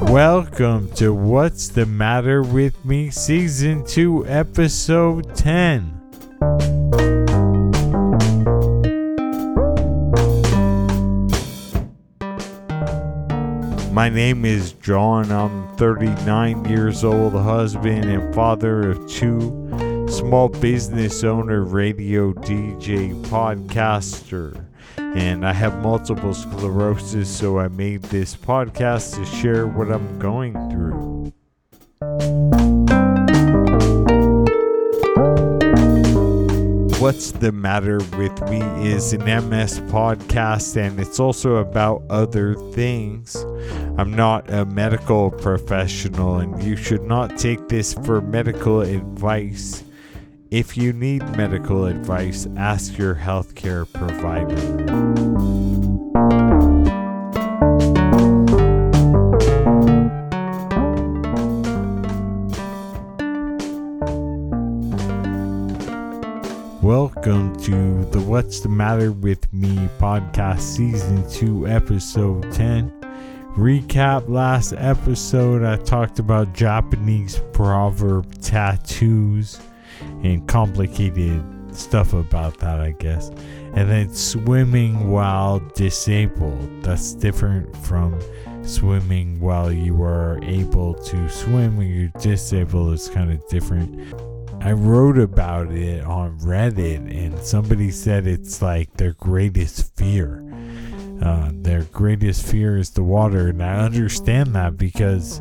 Welcome to What's the Matter with Me, Season 2, Episode 10. My name is John. I'm 39 years old, husband and father of two, small business owner, radio DJ, podcaster. And I have multiple sclerosis, so I made this podcast to share what I'm going through. What's the Matter with Me is an MS podcast, and it's also about other things. I'm not a medical professional, and you should not take this for medical advice. If you need medical advice, ask your healthcare provider. Welcome to the What's the Matter with Me podcast, season 2, episode 10. Recap last episode, I talked about Japanese proverb tattoos and complicated stuff about that, I guess. And then swimming while disabled. That's different from swimming while you are able to swim. When you're disabled, it's kind of different. I wrote about it on Reddit, and somebody said it's like their greatest fear. Uh, their greatest fear is the water, and I understand that because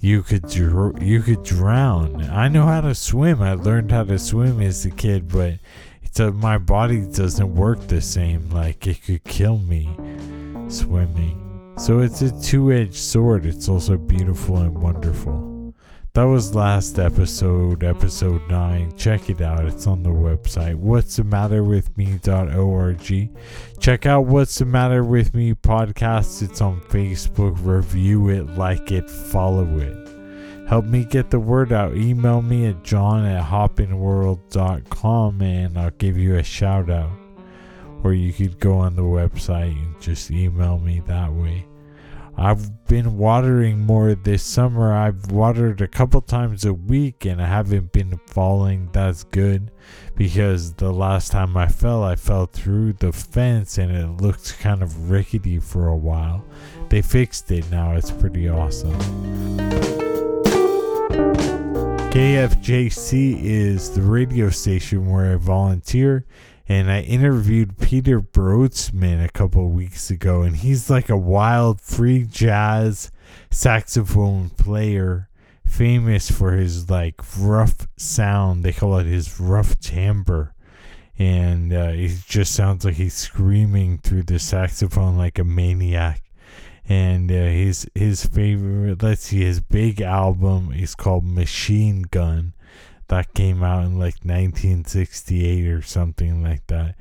you could dr- you could drown. I know how to swim. I learned how to swim as a kid, but it's a, my body doesn't work the same. Like it could kill me swimming. So it's a two-edged sword. It's also beautiful and wonderful. That was last episode, episode 9. Check it out. It's on the website. What's the matter with me.org. Check out What's the Matter with Me podcast. It's on Facebook. Review it, like it, follow it. Help me get the word out. Email me at john at hoppinworld.com and I'll give you a shout out. Or you could go on the website and just email me that way. I've been watering more this summer. I've watered a couple times a week and I haven't been falling. That's good because the last time I fell, I fell through the fence and it looked kind of rickety for a while. They fixed it now, it's pretty awesome. KFJC is the radio station where I volunteer and I interviewed Peter Brötzmann a couple weeks ago, and he's like a wild free jazz saxophone player, famous for his like rough sound. They call it his rough timbre, and uh, he just sounds like he's screaming through the saxophone like a maniac. And uh, his his favorite, let's see, his big album is called Machine Gun that came out in like 1968 or something like that.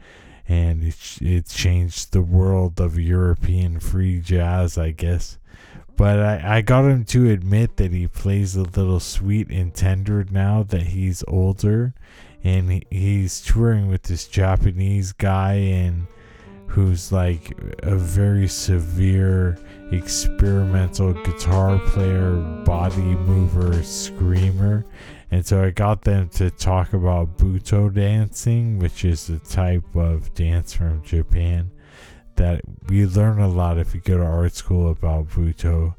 And it, it changed the world of european free jazz i guess. But I, I got him to admit that he plays a little sweet and tender now that he's older. And he, he's touring with this japanese guy and who's like a very severe experimental guitar player body mover screamer and so I got them to talk about Butoh dancing, which is a type of dance from Japan that we learn a lot if you go to art school about Butoh.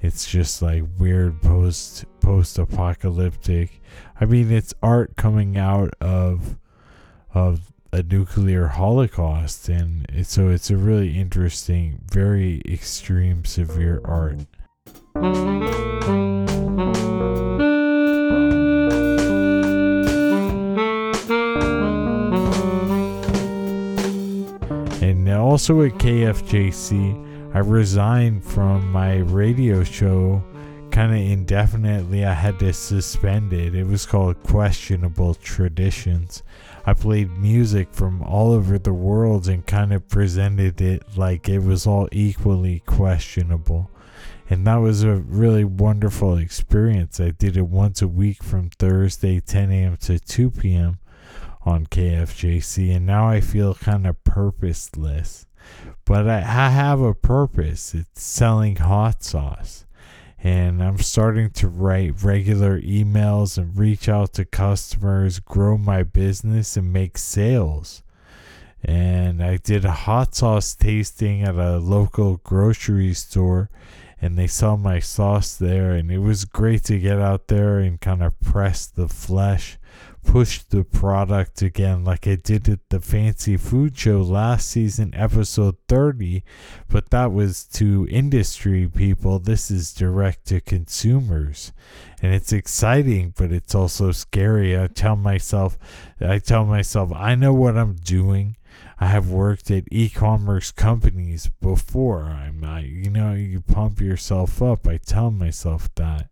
It's just like weird post post apocalyptic. I mean, it's art coming out of of a nuclear holocaust, and it, so it's a really interesting, very extreme, severe art. Also at KFJC, I resigned from my radio show kind of indefinitely. I had to suspend it. It was called Questionable Traditions. I played music from all over the world and kind of presented it like it was all equally questionable. And that was a really wonderful experience. I did it once a week from Thursday, 10 a.m. to 2 p.m on KFJC, and now I feel kind of purposeless. But I, I have a purpose. It's selling hot sauce. and I'm starting to write regular emails and reach out to customers, grow my business, and make sales. And I did a hot sauce tasting at a local grocery store, and they saw my sauce there, and it was great to get out there and kind of press the flesh push the product again like I did at the Fancy Food Show last season, episode 30, but that was to industry people. This is direct to consumers. And it's exciting, but it's also scary. I tell myself, I tell myself, I know what I'm doing. I have worked at e-commerce companies before. I'm, I, you know, you pump yourself up. I tell myself that.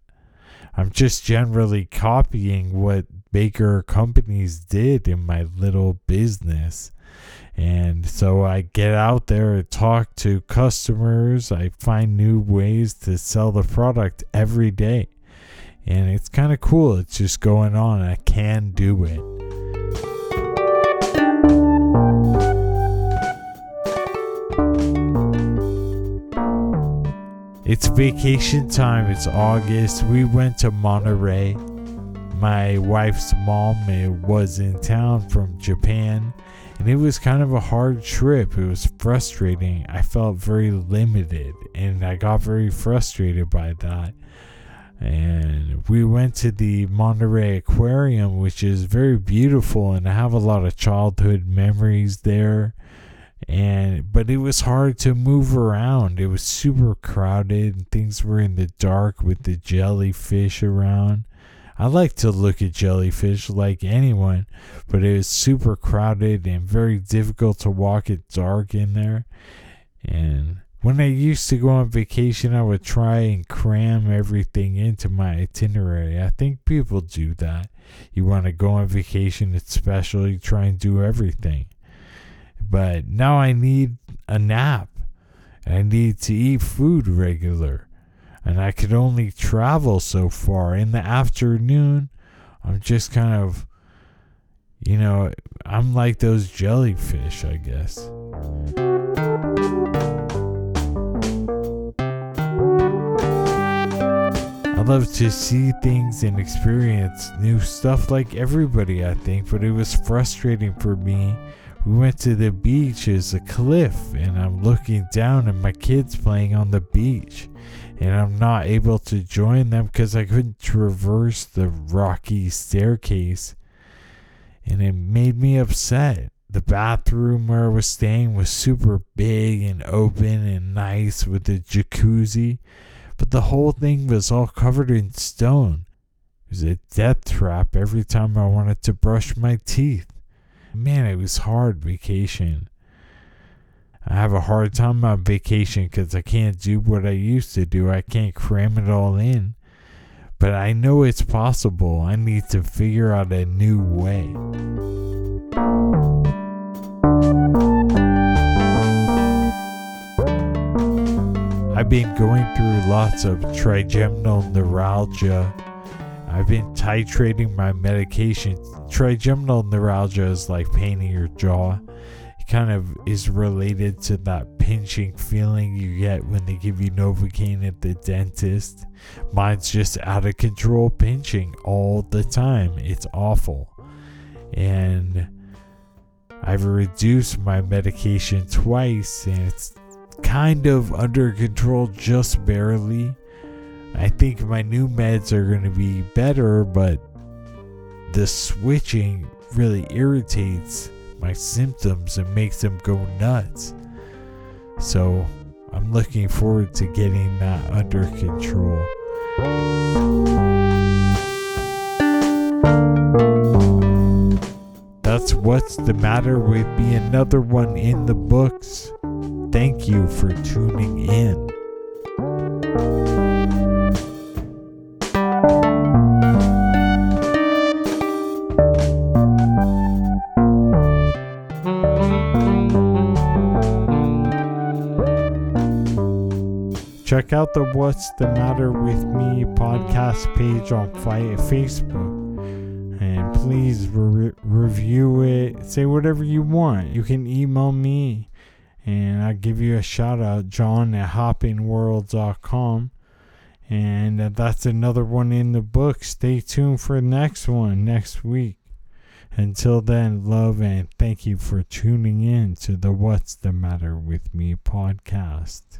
I'm just generally copying what bigger companies did in my little business. And so I get out there and talk to customers. I find new ways to sell the product every day. And it's kind of cool. It's just going on. I can do it. It's vacation time. It's August. We went to Monterey my wife's mom eh, was in town from Japan, and it was kind of a hard trip. It was frustrating. I felt very limited, and I got very frustrated by that. And we went to the Monterey Aquarium, which is very beautiful, and I have a lot of childhood memories there. And but it was hard to move around. It was super crowded, and things were in the dark with the jellyfish around I like to look at jellyfish like anyone, but it was super crowded and very difficult to walk at dark in there. And when I used to go on vacation, I would try and cram everything into my itinerary. I think people do that. You want to go on vacation, especially try and do everything. But now I need a nap. I need to eat food regular and I could only travel so far. In the afternoon, I'm just kind of, you know, I'm like those jellyfish, I guess. I love to see things and experience new stuff like everybody, I think, but it was frustrating for me. We went to the beach, as a cliff, and I'm looking down and my kids playing on the beach and I'm not able to join them because I couldn't traverse the rocky staircase. And it made me upset. The bathroom where I was staying was super big and open and nice with a jacuzzi, but the whole thing was all covered in stone. It was a death trap every time I wanted to brush my teeth. Man, it was hard vacation. I have a hard time on vacation because I can't do what I used to do. I can't cram it all in. But I know it's possible. I need to figure out a new way. I've been going through lots of trigeminal neuralgia. I've been titrating my medication. Trigeminal neuralgia is like pain in your jaw It kind of is related to that pinching feeling you get when they give you Novocaine at the dentist. Mine's just out of control pinching all the time. It's awful. And I've reduced my medication twice and it's kind of under control just barely. I think my new meds are going to be better, but the switching really irritates my symptoms and makes them go nuts. So I'm looking forward to getting that under control. That's what's the matter with me. Another one in the books. Thank you for tuning in. Check out the What's the Matter with Me podcast page on Facebook. And please re- review it. Say whatever you want. You can email me and I'll give you a shout out, John at hoppingworld.com. And uh, that's another one in the book. Stay tuned for the next one next week. Until then, love and thank you for tuning in to the What's the Matter with Me podcast.